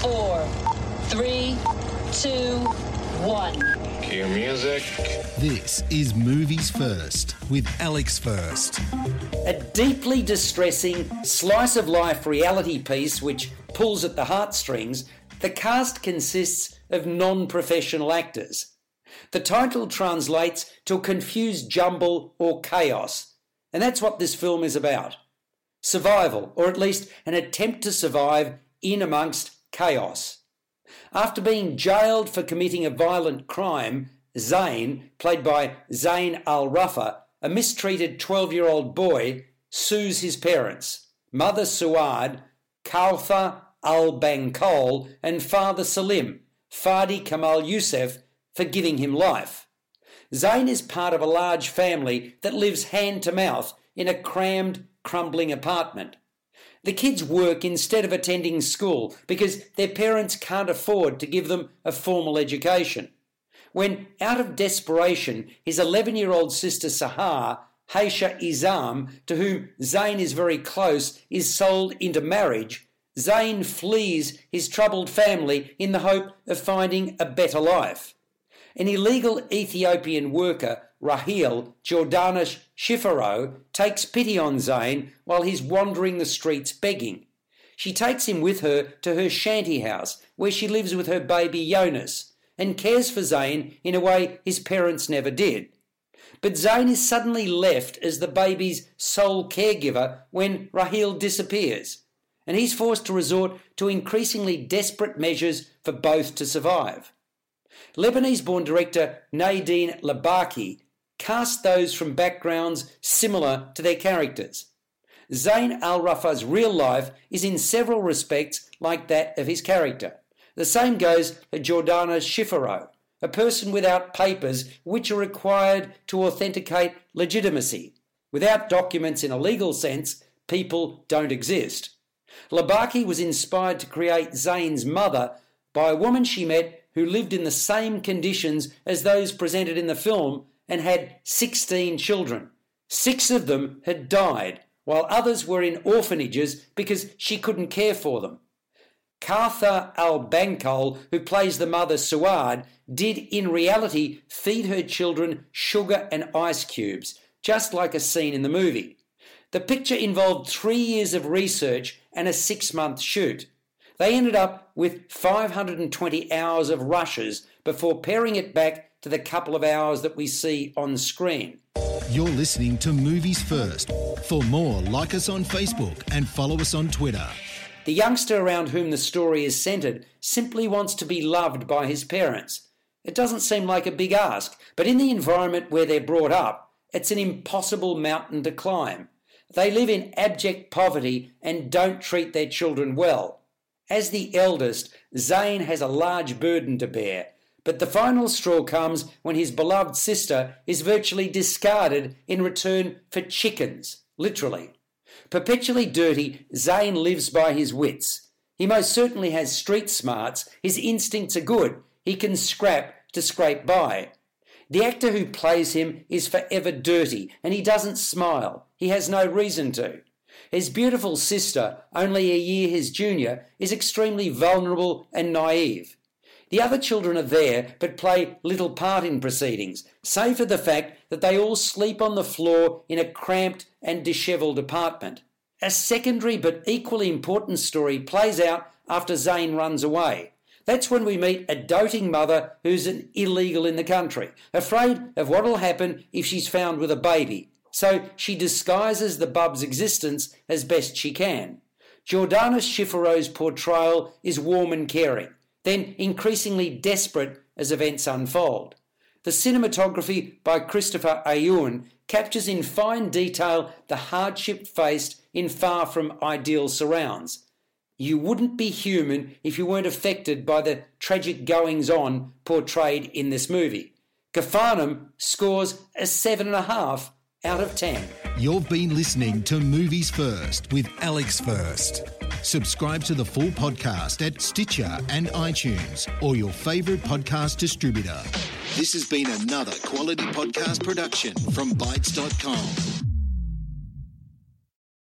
four, three, two, one. Cue music. This is Movies First with Alex First. A deeply distressing slice of life reality piece which pulls at the heartstrings, the cast consists of non professional actors. The title translates to a confused jumble or chaos, and that's what this film is about survival, or at least an attempt to survive in amongst chaos. After being jailed for committing a violent crime, Zain, played by Zain Al Rafa, a mistreated 12 year old boy, sues his parents, Mother Suad, Kauthar Al Bankol, and Father Salim, Fadi Kamel Youssef, for giving him life. Zain is part of a large family that lives hand to mouth in a crammed, crumbling apartment. The kids work instead of attending school because their parents can't afford to give them a formal education. When, out of desperation, his 11 year old sister Sahar, Haisha Izam, to whom Zain is very close, is sold into marriage, Zain flees his troubled family in the hope of finding a better life. An illegal Ethiopian worker, Rahil Jordanos Shiferaw, takes pity on Zain while he's wandering the streets begging. She takes him with her to her shanty house, where she lives with her baby Jonas, and cares for Zain in a way his parents never did. But Zain is suddenly left as the baby's sole caregiver when Rahil disappears, and he's forced to resort to increasingly desperate measures for both to survive. Lebanese born director Nadine Labaki cast those from backgrounds similar to their characters. Zain al Rafa's real life is in several respects like that of his character. The same goes for Jordanos Shiferaw, a person without papers which are required to authenticate legitimacy. Without documents in a legal sense, people don't exist. Labaki was inspired to create Zain's mother by a woman she met who lived in the same conditions as those presented in the film and had 16 children. Six of them had died, while others were in orphanages because she couldn't care for them. Kauthar al Bankol, who plays the mother Suad, did in reality feed her children sugar and ice cubes, just like a scene in the movie. The picture involved three years of research and a six month shoot. They ended up with 520 hours of rushes before paring it back to the couple of hours that we see on screen. You're listening to Movies First. For more, like us on Facebook and follow us on Twitter. The youngster around whom the story is centred simply wants to be loved by his parents. It doesn't seem like a big ask, but in the environment where they're brought up, it's an impossible mountain to climb. They live in abject poverty and don't treat their children well. As the eldest, Zain has a large burden to bear, but the final straw comes when his beloved sister is virtually discarded in return for chickens, literally. Perpetually dirty, Zain lives by his wits. He most certainly has street smarts, his instincts are good, he can scrap to scrape by. The actor who plays him is forever dirty, and he doesn't smile. He has no reason to. His beautiful sister, only a year his junior, is extremely vulnerable and naive. The other children are there but play little part in proceedings, save for the fact that they all sleep on the floor in a cramped and dishevelled apartment. A secondary but equally important story plays out after Zain runs away. That's when we meet a doting mother who's an illegal in the country, afraid of what'll happen if she's found with a baby, so she disguises the bub's existence as best she can. Jordanos Shiferaw's portrayal is warm and caring, then increasingly desperate as events unfold. The cinematography by Christopher Aoun captures in fine detail the hardship faced in far from ideal surrounds. You wouldn't be human if you weren't affected by the tragic goings on portrayed in this movie. Capharnaum scores a 7.5 out of 10. You've been listening to Movies First with Alex First. Subscribe to the full podcast at Stitcher and iTunes or your favourite podcast distributor. This has been another quality podcast production from Bytes.com.